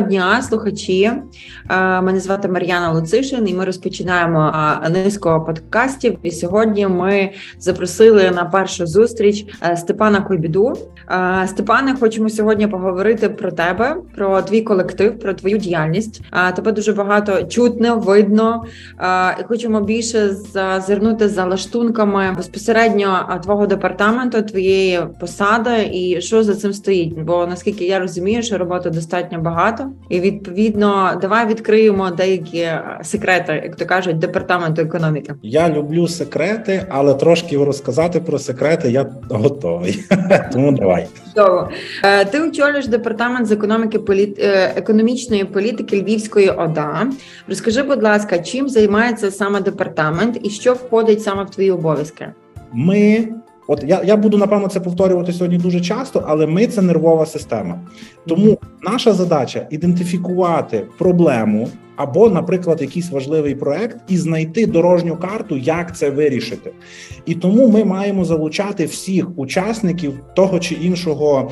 Дня, слухачі. Е, мене звати Мар'яна Луцишин, і ми розпочинаємо е, низку подкастів. І сьогодні ми запросили на першу зустріч е, Степана Койбіду. Степане, хочемо сьогодні поговорити про тебе, про твій колектив, про твою діяльність. Тебе дуже багато чутно, видно. І Хочемо більше зазирнути за лаштунками безпосередньо твого департаменту, твоєї посади, і що за цим стоїть. Бо наскільки я розумію, що роботи достатньо багато, і відповідно, давай відкриємо деякі секрети, як то кажуть, департаменту економіки. Я люблю секрети, але трошки розказати про секрети я готовий. Тому давай. Чудово. Е, ти очолюєш департамент з економіки політ... Е, економічної політики Львівської ОДА. Розкажи, будь ласка, чим займається саме департамент і що входить саме в твої обов'язки? Ми От я я буду напевно це повторювати сьогодні дуже часто, але ми це нервова система. Тому наша задача ідентифікувати проблему або, наприклад, якийсь важливий проект і знайти дорожню карту, як це вирішити. І тому ми маємо залучати всіх учасників того чи іншого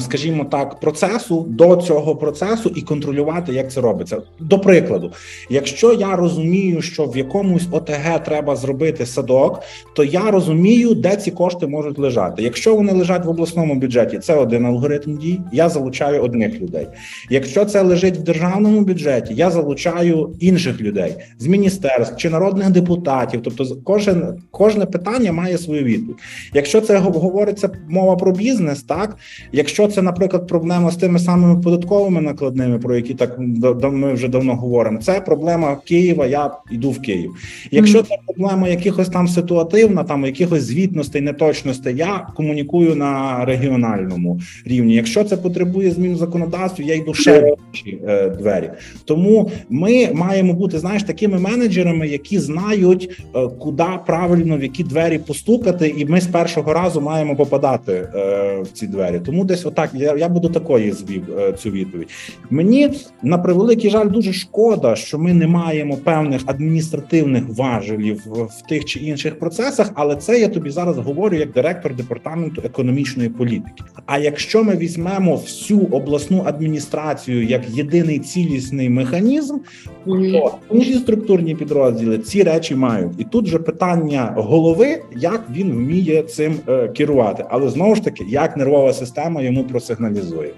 скажімо так, процесу до цього процесу і контролювати, як це робиться. До прикладу, якщо я розумію, що в якомусь ОТГ треба зробити садок, то я розумію, де ці кошти можуть лежати. Якщо вони лежать в обласному бюджеті, це один алгоритм дій. Я залучаю одних людей. Якщо це лежить в державному бюджеті, я залучаю інших людей з міністерств чи народних депутатів. Тобто, кожен кожне питання має свою відповідь. Якщо це говориться мова про бізнес, так Якщо це, наприклад, проблема з тими самими податковими накладними, про які так ми вже давно говоримо, це проблема Києва. Я йду в Київ. Якщо це проблема якихось там ситуативна, там якихось звітностей, неточностей, я комунікую на регіональному рівні. Якщо це потребує змін в законодавстві, я йду ще в інші е, двері. Тому ми маємо бути знаєш такими менеджерами, які знають, е, куди правильно в які двері постукати, і ми з першого разу маємо попадати е, в ці двері. Тому десь отак. Я я буду такої звів е, цю відповідь. Мені на превеликий жаль дуже шкода, що ми не маємо певних адміністративних важелів в тих чи інших процесах, але це я тобі зараз говорю як директор департаменту економічної політики. А якщо ми візьмемо всю обласну адміністрацію як єдиний цілісний механізм, то інші структурні підрозділи ці речі мають, і тут же питання голови, як він вміє цим е, керувати, але знову ж таки, як нервова система йому просигналізує.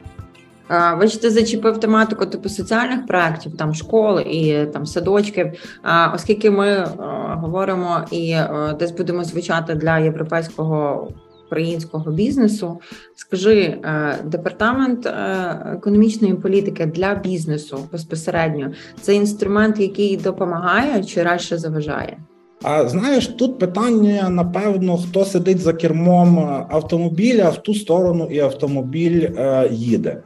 Бачите, зачепив тематику типу соціальних проєктів, там школи і там садочків. А Оскільки ми говоримо і десь будемо звучати для європейського українського бізнесу, скажи е, департамент е, економічної політики для бізнесу безпосередньо це інструмент, який допомагає чи радше заважає. А знаєш, тут питання напевно, хто сидить за кермом автомобіля в ту сторону, і автомобіль е, їде.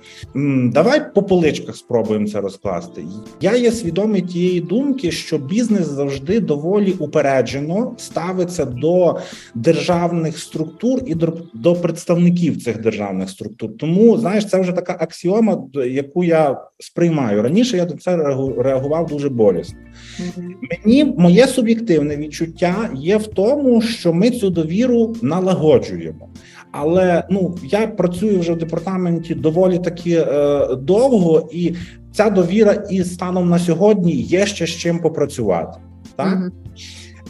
Давай по поличках спробуємо це розкласти. Я є свідомий тієї думки, що бізнес завжди доволі упереджено ставиться до державних структур і до, до представників цих державних структур. Тому знаєш, це вже така аксіома, яку я сприймаю раніше. Я до це реагував дуже болісно. Mm-hmm. Мені моє суб'єктивне відчуття є в тому, що ми цю довіру налагоджуємо. Але ну я працюю вже в департаменті доволі таки е, довго, і ця довіра і станом на сьогодні є ще з чим попрацювати. Так mm-hmm.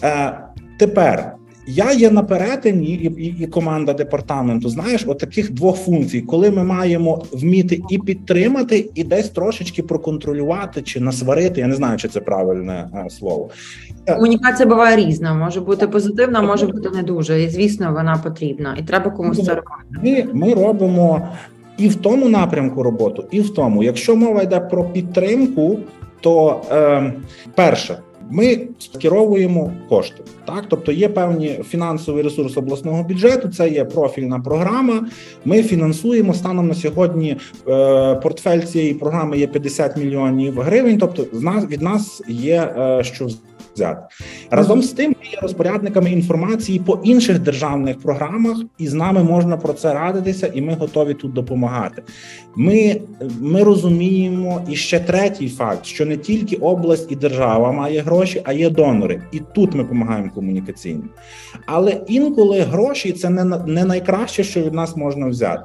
Е, тепер я є на перетині, і, і і, команда департаменту. Знаєш, от таких двох функцій, коли ми маємо вміти і підтримати, і десь трошечки проконтролювати чи насварити. Я не знаю, чи це правильне е, слово. Комунікація буває різна, може бути позитивна, може бути не дуже. І звісно, вона потрібна, і треба комусь це робити. Ми, Ми робимо і в тому напрямку роботу, і в тому. Якщо мова йде про підтримку, то е, перше ми скеровуємо кошти. Так, тобто є певні фінансовий ресурс обласного бюджету. Це є профільна програма. Ми фінансуємо станом на сьогодні. Е, портфель цієї програми є 50 мільйонів гривень. Тобто, з нас від нас є е, що взяти. Разом з тим, ми є розпорядниками інформації по інших державних програмах, і з нами можна про це радитися, і ми готові тут допомагати. Ми, Ми розуміємо і ще третій факт: що не тільки область і держава має гроші, а є донори, і тут ми допомагаємо комунікаційно. Але інколи гроші це не не найкраще, що від нас можна взяти.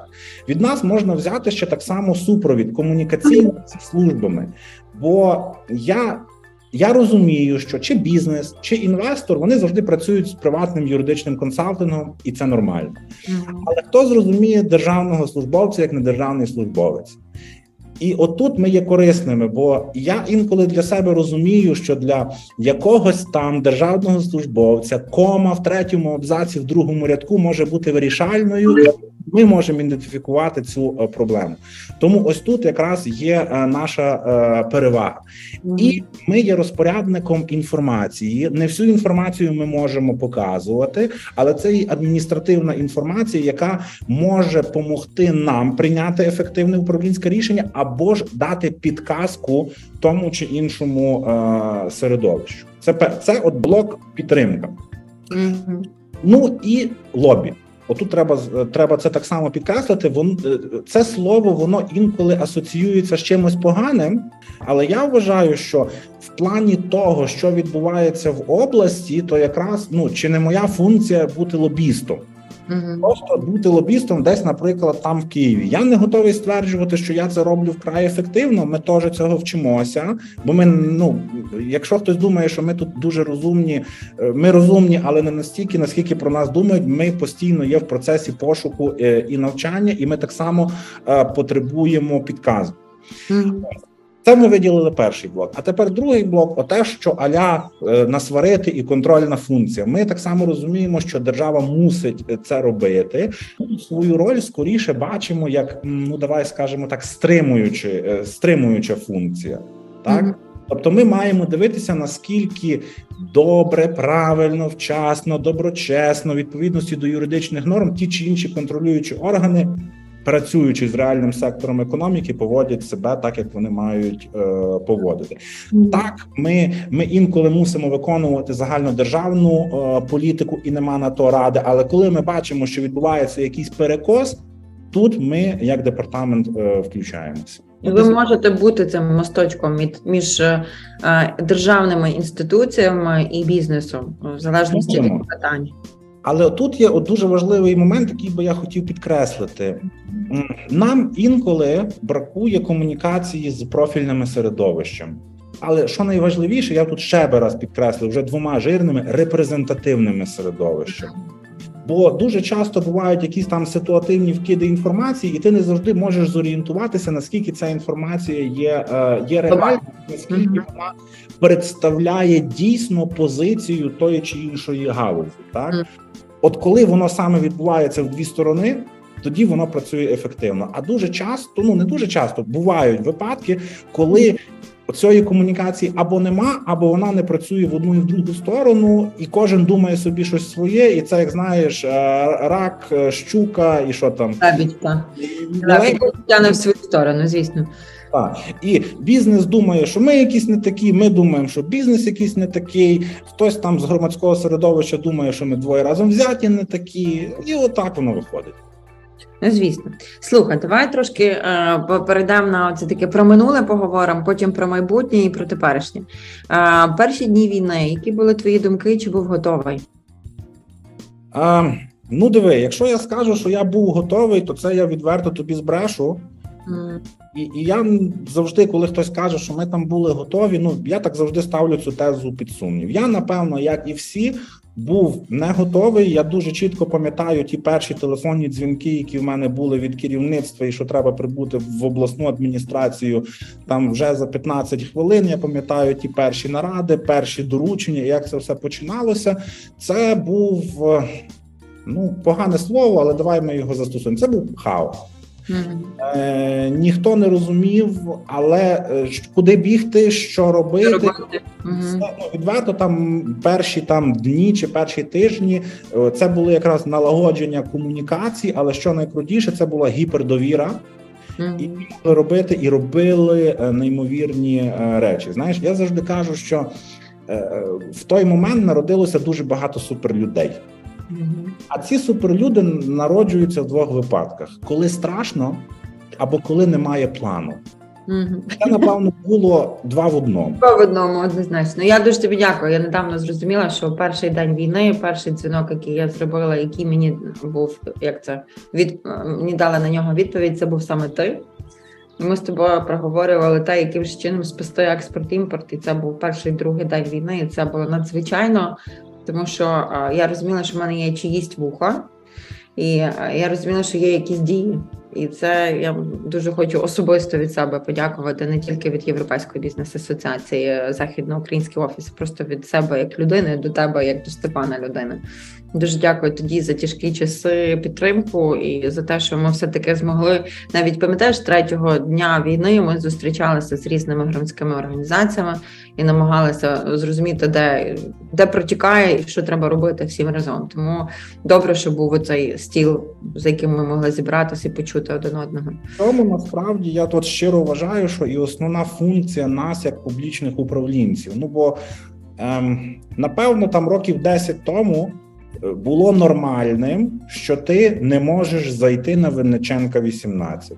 Від нас можна взяти ще так само супровід комунікаційними службами. Бо я я розумію, що чи бізнес, чи інвестор вони завжди працюють з приватним юридичним консалтингом, і це нормально. Але хто зрозуміє державного службовця як не державний службовець? І отут ми є корисними, бо я інколи для себе розумію, що для якогось там державного службовця кома в третьому абзаці в другому рядку може бути вирішальною. Ми можемо ідентифікувати цю е, проблему. Тому ось тут якраз є е, наша е, перевага, і ми є розпорядником інформації. Не всю інформацію ми можемо показувати, але це і адміністративна інформація, яка може допомогти нам прийняти ефективне управлінське рішення або ж дати підказку тому чи іншому середовищу. Це це от блок підтримка. Mm-hmm. Ну і лобі. Отут треба треба це так само підкреслити. Вон е, це слово воно інколи асоціюється з чимось поганим, але я вважаю, що в плані того, що відбувається в області, то якраз ну чи не моя функція бути лобістом. Угу. Просто бути лобістом десь, наприклад, там в Києві. Я не готовий стверджувати, що я це роблю вкрай ефективно. Ми теж цього вчимося. Бо ми ну, якщо хтось думає, що ми тут дуже розумні, е, ми розумні, але не настільки, наскільки про нас думають, ми постійно є в процесі пошуку е, і навчання, і ми так само е, потребуємо підказу. Угу. Це ми виділили перший блок. А тепер другий блок оте, що аля е, насварити і контрольна функція. Ми так само розуміємо, що держава мусить це робити. Свою роль скоріше бачимо, як ну давай скажемо так, стримуючи, е, стримуюча функція. Так. Mm-hmm. Тобто ми маємо дивитися, наскільки добре, правильно, вчасно, доброчесно, відповідності до юридичних норм, ті чи інші контролюючі органи працюючи з реальним сектором економіки, поводять себе так, як вони мають е, поводити. Так, ми ми інколи мусимо виконувати загальнодержавну е, політику, і нема на то ради. Але коли ми бачимо, що відбувається якийсь перекос, тут ми, як департамент, е, включаємося. Ви можете бути цим мосточком між е, державними інституціями і бізнесом в залежності від питань. Але тут є от дуже важливий момент, який би я хотів підкреслити. Нам інколи бракує комунікації з профільними середовищами. Але що найважливіше, я тут ще би раз підкреслив вже двома жирними репрезентативними середовищами. Бо дуже часто бувають якісь там ситуативні вкиди інформації, і ти не завжди можеш зорієнтуватися, наскільки ця інформація є е, є реальною, наскільки вона представляє дійсно позицію тої чи іншої галузі. Так От коли воно саме відбувається в дві сторони, тоді воно працює ефективно. А дуже часто, ну не дуже часто бувають випадки, коли цієї комунікації або нема, або вона не працює в одну і в другу сторону, і кожен думає собі щось своє, і це як знаєш, е, рак, е, щука і що там Навіть так. тяне в свою сторону, звісно. Так. І бізнес думає, що ми якісь не такі. Ми думаємо, що бізнес якийсь не такий. Хтось там з громадського середовища думає, що ми двоє разом взяті не такі, і отак воно виходить. Ну, звісно, слухай, давай трошки е, перейдемо на це таке про минуле поговоримо, потім про майбутнє і про теперішнє. Е, перші дні війни, які були твої думки, чи був готовий? Е, ну, диви, якщо я скажу, що я був готовий, то це я відверто тобі збрешу. Mm. І і я завжди, коли хтось каже, що ми там були готові, ну я так завжди ставлю цю тезу під сумнів. Я напевно, як і всі, був не готовий. Я дуже чітко пам'ятаю ті перші телефонні дзвінки, які в мене були від керівництва, і що треба прибути в обласну адміністрацію там вже за 15 хвилин. Я пам'ятаю ті перші наради, перші доручення, як це все починалося. Це був ну погане слово, але давай ми його застосуємо. Це був хаос. Е, Ніхто не розумів, але е, куди бігти, що робити. Все, ну, відверто там перші там дні чи перші тижні е, це було якраз налагодження комунікацій, але що найкрутіше, це була гіпердовіра. Mm-hmm. І робити, і робили е, неймовірні речі. Знаєш, я завжди кажу, що в той момент народилося дуже багато суперлюдей. А ці суперлюди народжуються в двох випадках: коли страшно, або коли немає плану. Угу. Це напевно було два в одному. Два в одному однозначно. Я дуже тобі дякую. Я недавно зрозуміла, що перший день війни, перший дзвінок, який я зробила, який мені був як це від мені дала на нього відповідь. Це був саме ти. Ми з тобою проговорювали те, яким ж чином спасти експорт імпорт. І це був перший другий день війни. і Це було надзвичайно, тому що я розуміла, що в мене є чиїсь вуха, і я розуміла, що є якісь дії. І це я дуже хочу особисто від себе подякувати не тільки від Європейської бізнес-асоціації західноукраїнський офіс, просто від себе як людини до тебе, як до Степана людини. Дуже дякую тоді за тяжкі часи підтримку і за те, що ми все таки змогли навіть пам'ятаєш третього дня війни. Ми зустрічалися з різними громадськими організаціями і намагалися зрозуміти, де де протікає і що треба робити всім разом. Тому добре, що був оцей стіл, за яким ми могли зібратися і почути один одного. Тому насправді я тут щиро вважаю, що і основна функція нас як публічних управлінців. Ну бо ем, напевно там років 10 тому. Е, було нормальним, що ти не можеш зайти на Винниченка 18.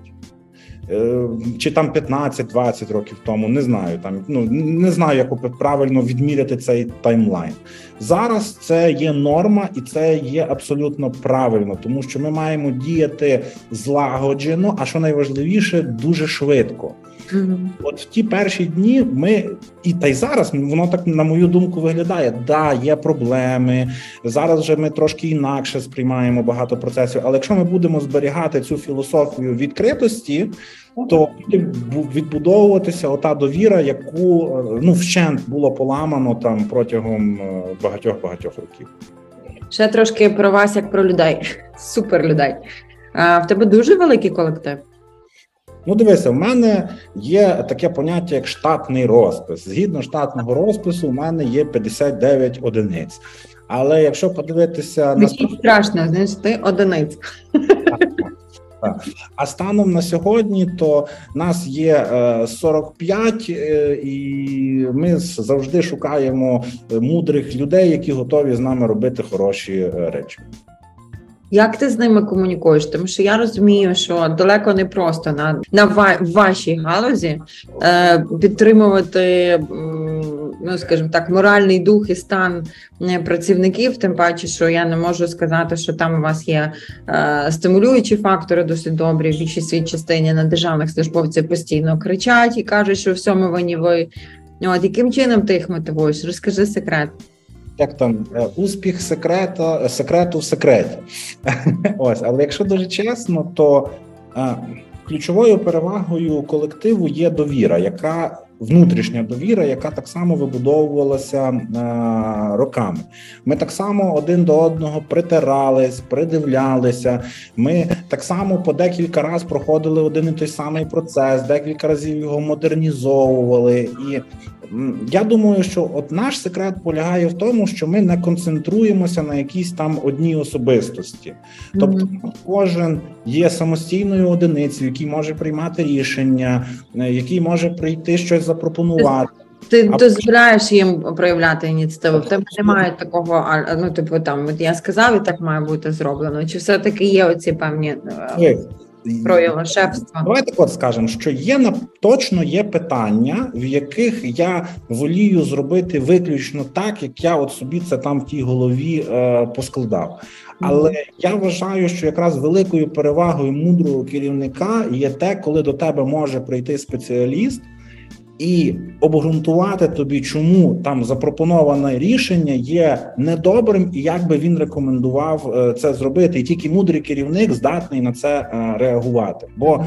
Е, чи там 15-20 років тому, не знаю. Там ну не знаю, як правильно відміряти цей таймлайн. Зараз це є норма, і це є абсолютно правильно, тому що ми маємо діяти злагоджено, а що найважливіше, дуже швидко. Mm-hmm. От в ті перші дні ми і та й зараз воно так на мою думку виглядає. Да, є проблеми. Зараз вже ми трошки інакше сприймаємо багато процесів. Але якщо ми будемо зберігати цю філософію відкритості, то відбудовуватися ота довіра, яку е, ну вщент було поламано там протягом багатьох багатьох років. Ще трошки про вас, як про людей, супер людей. А в тебе дуже великий колектив. Ну, дивися, в мене є таке поняття, як штатний розпис. Згідно штатного розпису, у мене є 59 одиниць. Але якщо подивитися на страшно, знаєш, ти одиниць. А станом на сьогодні, то нас є 45, е, і ми завжди шукаємо мудрих людей, які готові з нами робити хороші е, речі. Як ти з ними комунікуєш? Тому що я розумію, що далеко не просто на на вашій галузі е, підтримувати, ну скажімо так, моральний дух і стан е, працівників. Тим паче, що я не можу сказати, що там у вас є е, стимулюючі фактори досить добрі. В більшій частині на державних службовців постійно кричать і кажуть, що всьому винні ви. От яким чином ти їх мотивуєш? Розкажи секрет як там е, успіх секрета, секрету в секреті. Ось, але якщо дуже чесно, то е, ключовою перевагою колективу є довіра, яка внутрішня довіра, яка так само вибудовувалася е, роками. Ми так само один до одного притирались, придивлялися. Ми так само по декілька разів проходили один і той самий процес, декілька разів його модернізовували і. Я думаю, що от наш секрет полягає в тому, що ми не концентруємося на якійсь там одній особистості, тобто mm-hmm. кожен є самостійною одиницею, який може приймати рішення, е, який може прийти щось запропонувати. Ти а дозволяєш їм проявляти ініціативу. В тебе немає такого, ну типу там от я сказав, і так має бути зроблено. Чи все таки є оці певні е, прояви шефства. Давайте от скажемо, що є на точно є питання, в яких я волію зробити виключно так, як я от собі це там в тій голові е, поскладав. Але mm-hmm. я вважаю, що якраз великою перевагою мудрого керівника є те, коли до тебе може прийти спеціаліст і обґрунтувати тобі, чому там запропоноване рішення є недобрим, і як би він рекомендував е, це зробити, і тільки мудрий керівник здатний на це е, реагувати. Бо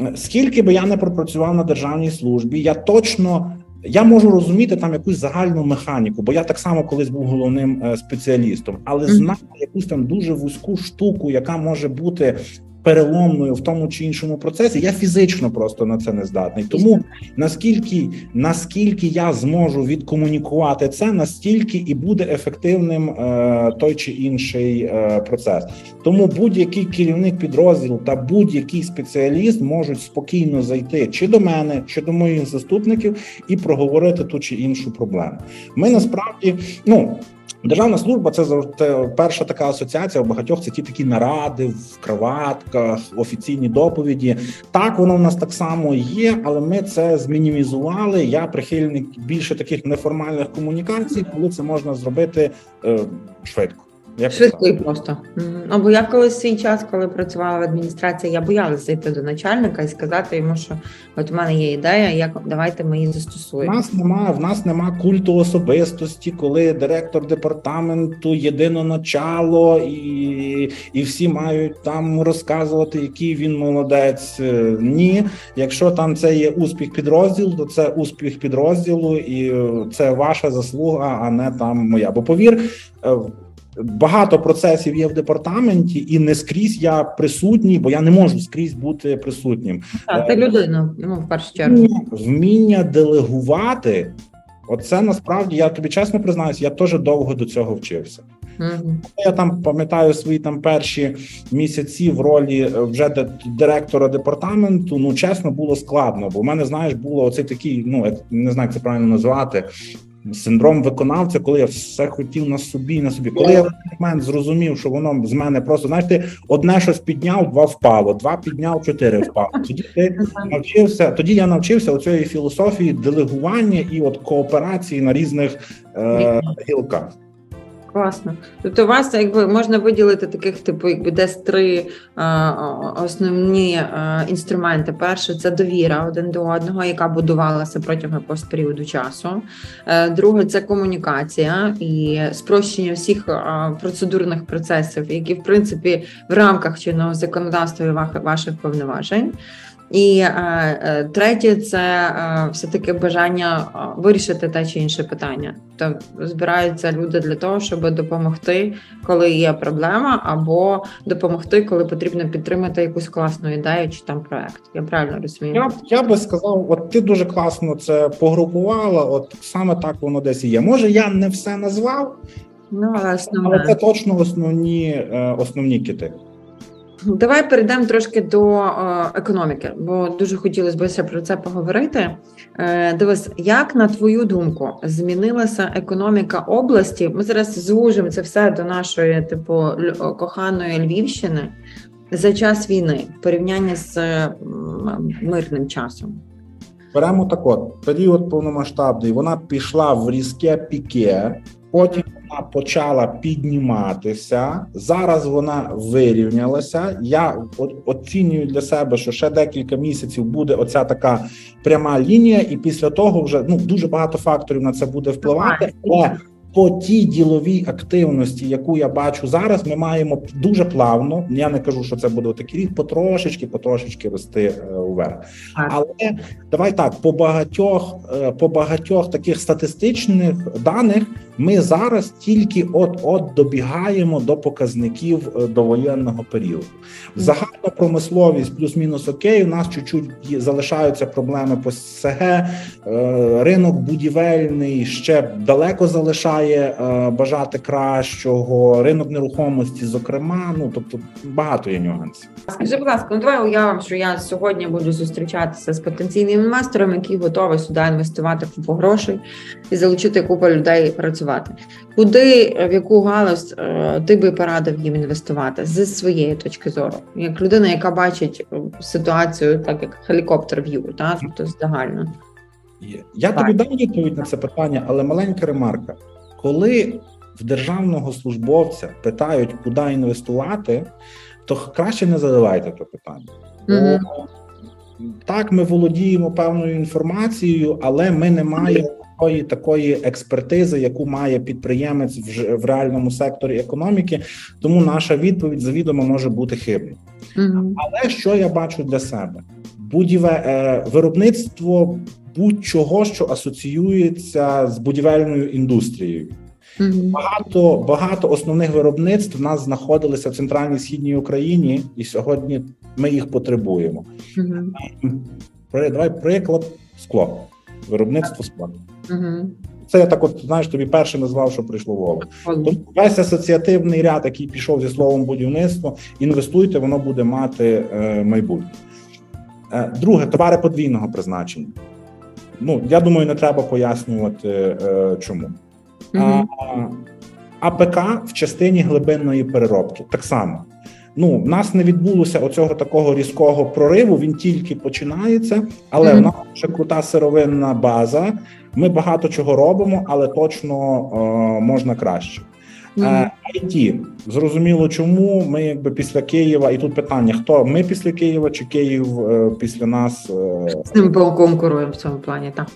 е, скільки би я не пропрацював на державній службі, я точно. Я можу розуміти там якусь загальну механіку, бо я так само колись був головним спеціалістом, але знати якусь там дуже вузьку штуку, яка може бути переломною в тому чи іншому процесі, я фізично просто на це не здатний. Тому наскільки наскільки я зможу відкомунікувати це, настільки і буде ефективним е, той чи інший е, процес. Тому будь-який керівник підрозділу та будь-який спеціаліст можуть спокійно зайти чи до мене, чи до моїх заступників і проговорити ту чи іншу проблему. Ми насправді ну. Державна служба це завжди перша така асоціація. У багатьох це ті такі наради в кроватках, офіційні доповіді. Так воно в нас так само є, але ми це змінімізували. Я прихильник більше таких неформальних комунікацій, коли це можна зробити е, швидко. Як Швидко і просто. Бо я колись свій час, коли працювала в адміністрації, я боялася зайти до начальника і сказати йому, що от у мене є ідея, як давайте ми її застосуємо. У нас немає, в нас нема культу особистості, коли директор департаменту єдине начало, і і всі мають там розказувати, який він молодець. Е, ні, якщо там це є успіх підрозділу, то це успіх підрозділу, і це ваша заслуга, а не там моя. Бо повір. Е, Багато процесів є в департаменті, і не скрізь я присутній, бо я не можу скрізь бути присутнім. Так, ти людина, ну в першу чергу вміння делегувати. Оце насправді я тобі чесно признаюся, я теж довго до цього вчився. Mm-hmm. Я там пам'ятаю свої там перші місяці в ролі е, вже директора департаменту. Ну чесно було складно, бо в мене знаєш було оцей такий, ну не знаю, як це правильно назвати. Синдром виконавця, коли я все хотів на собі, на собі. Коли я в момент зрозумів, що воно з мене просто знаєш, одне щось підняв, два впало, два підняв, чотири впало. Тоді ти навчився. Тоді я навчився цієї філософії делегування і от кооперації на різних е, гілках. Класно. Тобто, у вас якби можна виділити таких, типу, якби десь три а, основні а, інструменти. Перше це довіра один до одного, яка будувалася протягом якогось періоду часу. Е, друге це комунікація і спрощення всіх а, процедурних процесів, які в принципі в рамках чинного законодавства і ваших повноважень. І е, е, третє, це е, все таки бажання вирішити те чи інше питання. То збираються люди для того, щоб допомогти, коли є проблема, або допомогти, коли потрібно підтримати якусь класну ідею чи там проект. Я правильно розумію? Я я би сказав, от ти дуже класно це погрупувала. От саме так воно десь і є. Може, я не все назвав, ну але, але це точно основні, основні кити. Давай перейдемо трошки до е, економіки, бо дуже хотілося б ще про це поговорити. Е, дивись, як на твою думку змінилася економіка області? Ми зараз звужимо це все до нашої, типу, коханої Львівщини за час війни в порівнянні з мирним часом. Беремо так от період повномасштабний. Вона пішла в різке піке. Потім вона почала підніматися. Зараз вона вирівнялася. Я оцінюю для себе, що ще декілька місяців буде оця така пряма лінія, і після того вже ну дуже багато факторів на це буде впливати. Але по тій діловій активності, яку я бачу зараз, ми маємо дуже плавно. Я не кажу, що це буде такий рік, потрошечки, потрошечки рости е, вверх. Але давай так по багатьох, е, по багатьох таких статистичних даних ми зараз тільки от-от добігаємо до показників е, довоєнного періоду. Загальна промисловість плюс-мінус окей. У нас чуть-чуть залишаються проблеми по СГ, ринок будівельний ще далеко залишає залишає е, бажати кращого ринок нерухомості, зокрема. Ну тобто багато є нюансів. Скажи, будь ласка, ну давай уявимо, що я сьогодні буду зустрічатися з потенційним інвестором, який готовий сюди інвестувати купу грошей і залучити купу людей працювати. Куди в яку галузь е, ти би порадив їм інвестувати з своєї точки зору, як людина, яка бачить е, ситуацію, так як хелікоптер в'ю, так тобто загально. Я так. тобі дам відповідь на це питання, але маленька ремарка. Коли в державного службовця питають, куди інвестувати, то краще не задавайте це питання. Mm-hmm. Так, ми володіємо певною інформацією, але ми не маємо такої такої експертизи, яку має підприємець в, в реальному секторі економіки. Тому наша відповідь завідомо може бути хибною. Mm-hmm. Але що я бачу для себе? Будіве е, виробництво будь-чого, що асоціюється з будівельною індустрією. Mm-hmm. Багато багато основних виробництв в нас знаходилися в центральній східній Україні, і сьогодні ми їх потребуємо. Mm-hmm. Давай приклад скло, виробництво скла. Mm-hmm. Це я так, от знаєш, тобі перше назвав, що прийшло в голову. Тобто весь асоціативний ряд, який пішов зі словом будівництво, інвестуйте, воно буде мати е, майбутнє. Е, друге, товари подвійного призначення. Ну, я думаю, не треба пояснювати, е, чому. Mm-hmm. А, АПК в частині глибинної переробки так само. Ну, в нас не відбулося оцього такого різкого прориву. Він тільки починається, але mm-hmm. в нас ще крута сировинна база. Ми багато чого робимо, але точно е, можна краще. Mm-hmm. IT. зрозуміло, чому ми якби після Києва, і тут питання: хто ми після Києва чи Київ е, після нас е... з ним конкуруємо в цьому плані? Так,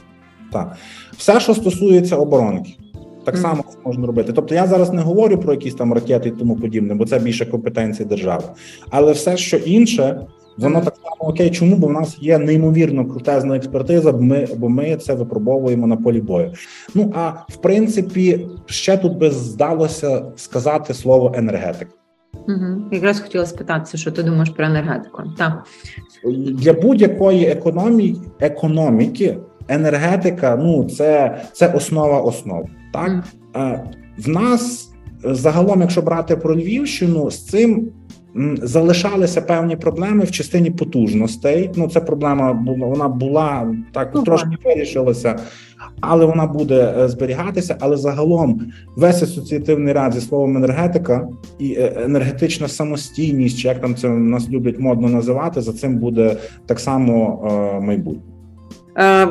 Так. все, що стосується оборонки. Так само mm. можна робити. Тобто я зараз не говорю про якісь там ракети і тому подібне, бо це більше компетенції держави. Але все, що інше, воно так само окей. Чому? Бо в нас є неймовірно крутезна експертиза, бо ми бо ми це випробовуємо на полі бою. Ну а в принципі, ще тут би здалося сказати слово енергетика. Угу. Якраз хотіла спитатися, що ти думаєш про енергетику? Так для будь-якої економії економіки енергетика ну це це основа основ. Так mm. в нас загалом, якщо брати про Львівщину, з цим залишалися певні проблеми в частині потужностей. Ну, це проблема вона була так ну, трошки вирішилася, але вона буде е, зберігатися. Але загалом весь асоціативний ряд зі словом енергетика і е, енергетична самостійність, чи як там це нас люблять модно називати, за цим буде так само е, майбутнє.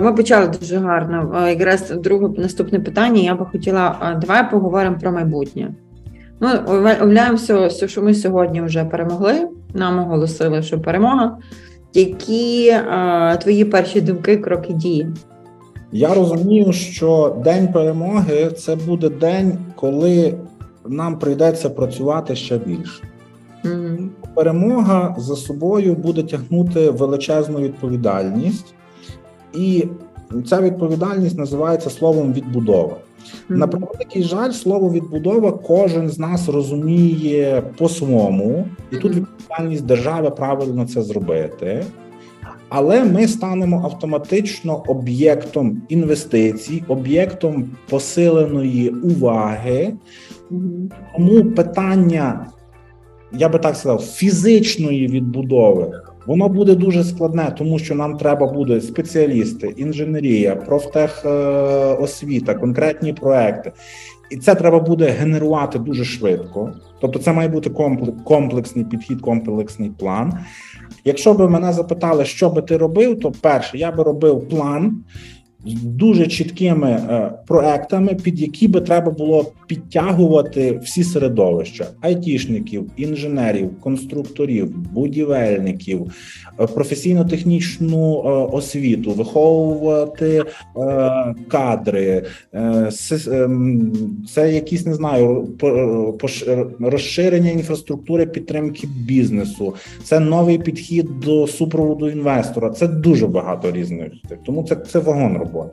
Ми почали дуже гарно. Якраз друге наступне питання. Я би хотіла. Давай поговоримо про майбутнє. Ну, уявляємося, що ми сьогодні вже перемогли. Нам оголосили, що перемога. Які а, твої перші думки, кроки дії? Я розумію, що день перемоги це буде день, коли нам прийдеться працювати ще більше. Mm-hmm. Перемога за собою буде тягнути величезну відповідальність і ця відповідальність називається словом відбудова. Mm-hmm. На превеликий жаль, слово відбудова кожен з нас розуміє по-своєму, і тут відповідальність держави правильно це зробити. Але ми станемо автоматично об'єктом інвестицій, об'єктом посиленої уваги. Тому питання, я би так сказав, фізичної відбудови Воно буде дуже складне, тому що нам треба буде спеціалісти, інженерія, профтехосвіта, конкретні проекти, і це треба буде генерувати дуже швидко. Тобто, це має бути комплексний підхід, комплексний план. Якщо б мене запитали, що би ти робив, то перше я би робив план дуже чіткими е, проектами, під які би треба було підтягувати всі середовища: айтішників, інженерів, конструкторів, будівельників, е, професійно-технічну е, освіту, виховувати кадри, це якісь не знаю, розширення інфраструктури підтримки бізнесу, це новий підхід до супроводу інвестора. Це дуже багато різних. Тому це це вагон роботи роботи.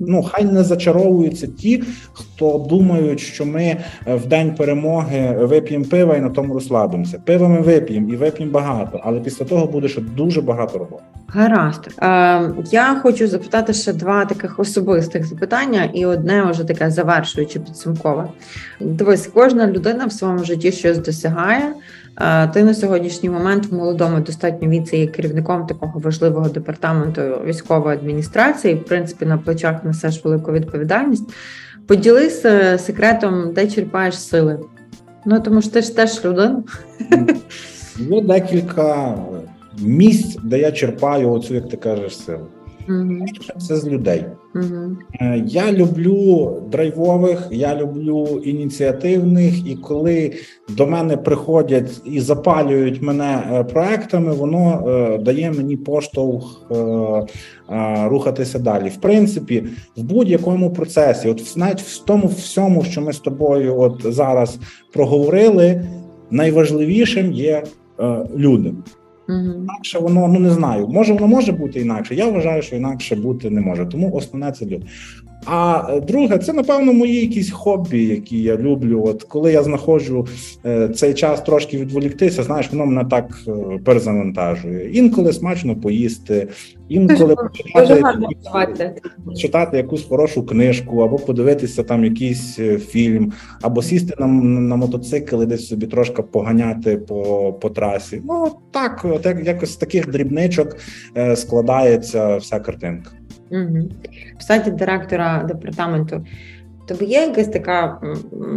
Ну, хай не зачаровуються ті, хто думають, що ми е, в день перемоги вип'ємо пива і на тому розслабимося. Пиво ми вип'ємо і вип'ємо багато, але після того буде ще дуже багато роботи. Гаразд. Е, Я хочу запитати ще два таких особистих запитання, і одне вже таке завершуюче підсумкове. Дивись, кожна людина в своєму житті щось досягає. Ти на сьогоднішній момент в молодому достатньо віці є керівником такого важливого департаменту військової адміністрації. В принципі, на плечах несеш велику відповідальність. Поділися секретом, де черпаєш сили. Ну тому що ти ж теж людина. Є декілька місць, де я черпаю оцю, як ти кажеш, силу. Угу. Це з людей. Угу. Я люблю драйвових, я люблю ініціативних, і коли до мене приходять і запалюють мене е, проектами, воно е, дає мені поштовх е, е, рухатися далі. В принципі, в будь-якому процесі, от навіть в тому всьому, що ми з тобою от зараз проговорили, найважливішим є е, люди. Інакше воно ну не знаю. Може, воно може бути інакше. Я вважаю, що інакше бути не може. Тому основне це люди. А е, друге, це напевно мої якісь хобі, які я люблю. От коли я знаходжу е, цей час трошки відволіктися, знаєш, воно мене так е, перезавантажує. Інколи смачно поїсти, інколи почитати, читати якусь хорошу книжку, або подивитися там якийсь фільм, або сісти на на мотоцикл і десь собі трошки поганяти по по трасі. Ну так, от якось з таких дрібничок складається вся картинка. Угу. Посаді директора департаменту. Тобі є якась така,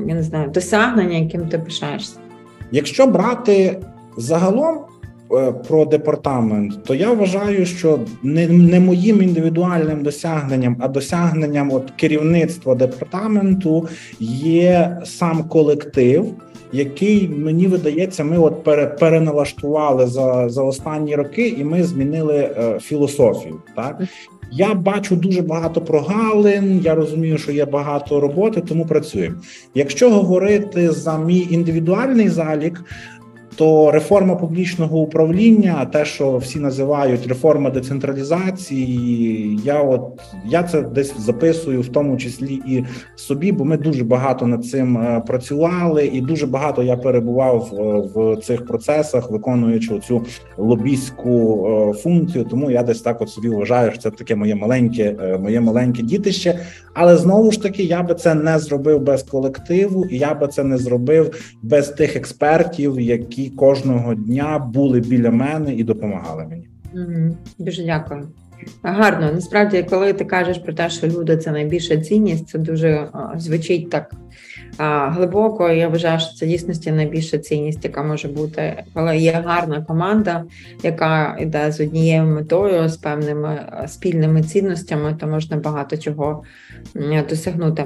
я не знаю, досягнення, яким ти пишаєшся? Якщо брати загалом е, про департамент, то я вважаю, що не не моїм індивідуальним досягненням, а досягненням от керівництва департаменту є сам колектив. Який мені видається, ми от переналаштували за за останні роки, і ми змінили е, філософію. Так я бачу дуже багато прогалин. Я розумію, що є багато роботи, тому працюємо. Якщо говорити за мій індивідуальний залік, то реформа публічного управління, те, що всі називають реформа децентралізації, я от я це десь записую, в тому числі і собі, бо ми дуже багато над цим е, працювали, і дуже багато я перебував е, в цих процесах, виконуючи цю лобійську е, функцію. Тому я десь так от собі вважаю, що це таке моє маленьке, моє маленьке дітище. Але знову ж таки, я би це не зробив без колективу, і я би це не зробив без тих експертів, які кожного дня були біля мене і допомагали мені. Дуже дякую. Гарно. Насправді, коли ти кажеш про те, що люди це найбільша цінність, це дуже звучить так глибоко. Я вважаю, що це дійсності найбільша цінність, яка може бути, коли є гарна команда, яка йде з однією метою, з певними спільними цінностями, то можна багато чого досягнути.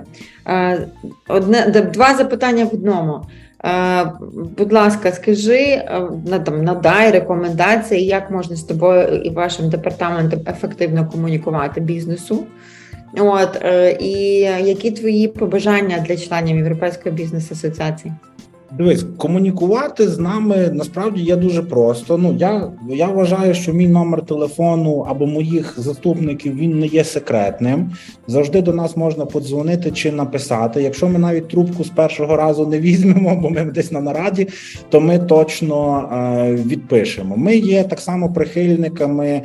Одне два запитання в одному. Е, будь ласка, скажи е, там надай рекомендації, як можна з тобою і вашим департаментом ефективно комунікувати бізнесу. От е, і які твої побажання для членів Європейської бізнес асоціації? Дивись, комунікувати з нами насправді є дуже просто. Ну я я вважаю, що мій номер телефону або моїх заступників він не є секретним. Завжди до нас можна подзвонити чи написати. Якщо ми навіть трубку з першого разу не візьмемо, бо ми десь на нараді, то ми точно е, відпишемо. Ми є так само прихильниками е,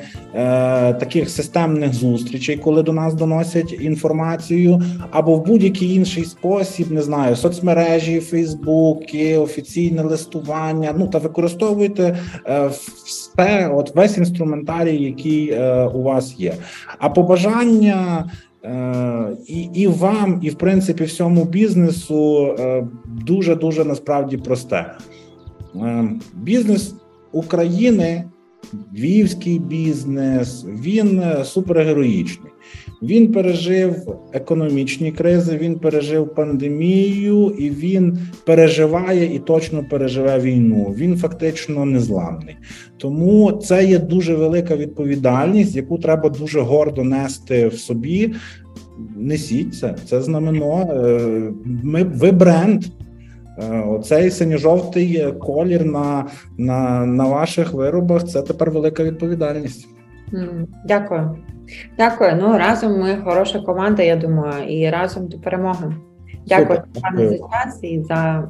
таких системних зустрічей, коли до нас доносять інформацію, або в будь-який інший спосіб, не знаю, соцмережі, Фейсбук дзвінки, офіційне листування. Ну та використовуйте е, все, от весь інструментарій, який е, у вас є. А побажання. Е, і і вам, і в принципі всьому бізнесу дуже дуже насправді просте. Бізнес України, львівський бізнес, він супергероїчний. Він пережив економічні кризи, він пережив пандемію, і він переживає і точно переживе війну. Він фактично незламний. Тому це є дуже велика відповідальність, яку треба дуже гордо нести в собі. Несіть це, це знамено. Е, ми ви бренд. Е, оцей синьо-жовтий колір на, на, на ваших виробах це тепер велика відповідальність. Дякую. Дякую. Ну разом ми хороша команда, я думаю, і разом до перемоги. Дякую пане за час і за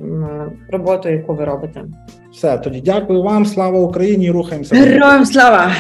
роботу, яку ви робите. Все тоді дякую вам. Слава Україні! Рухаємося. Героям слава!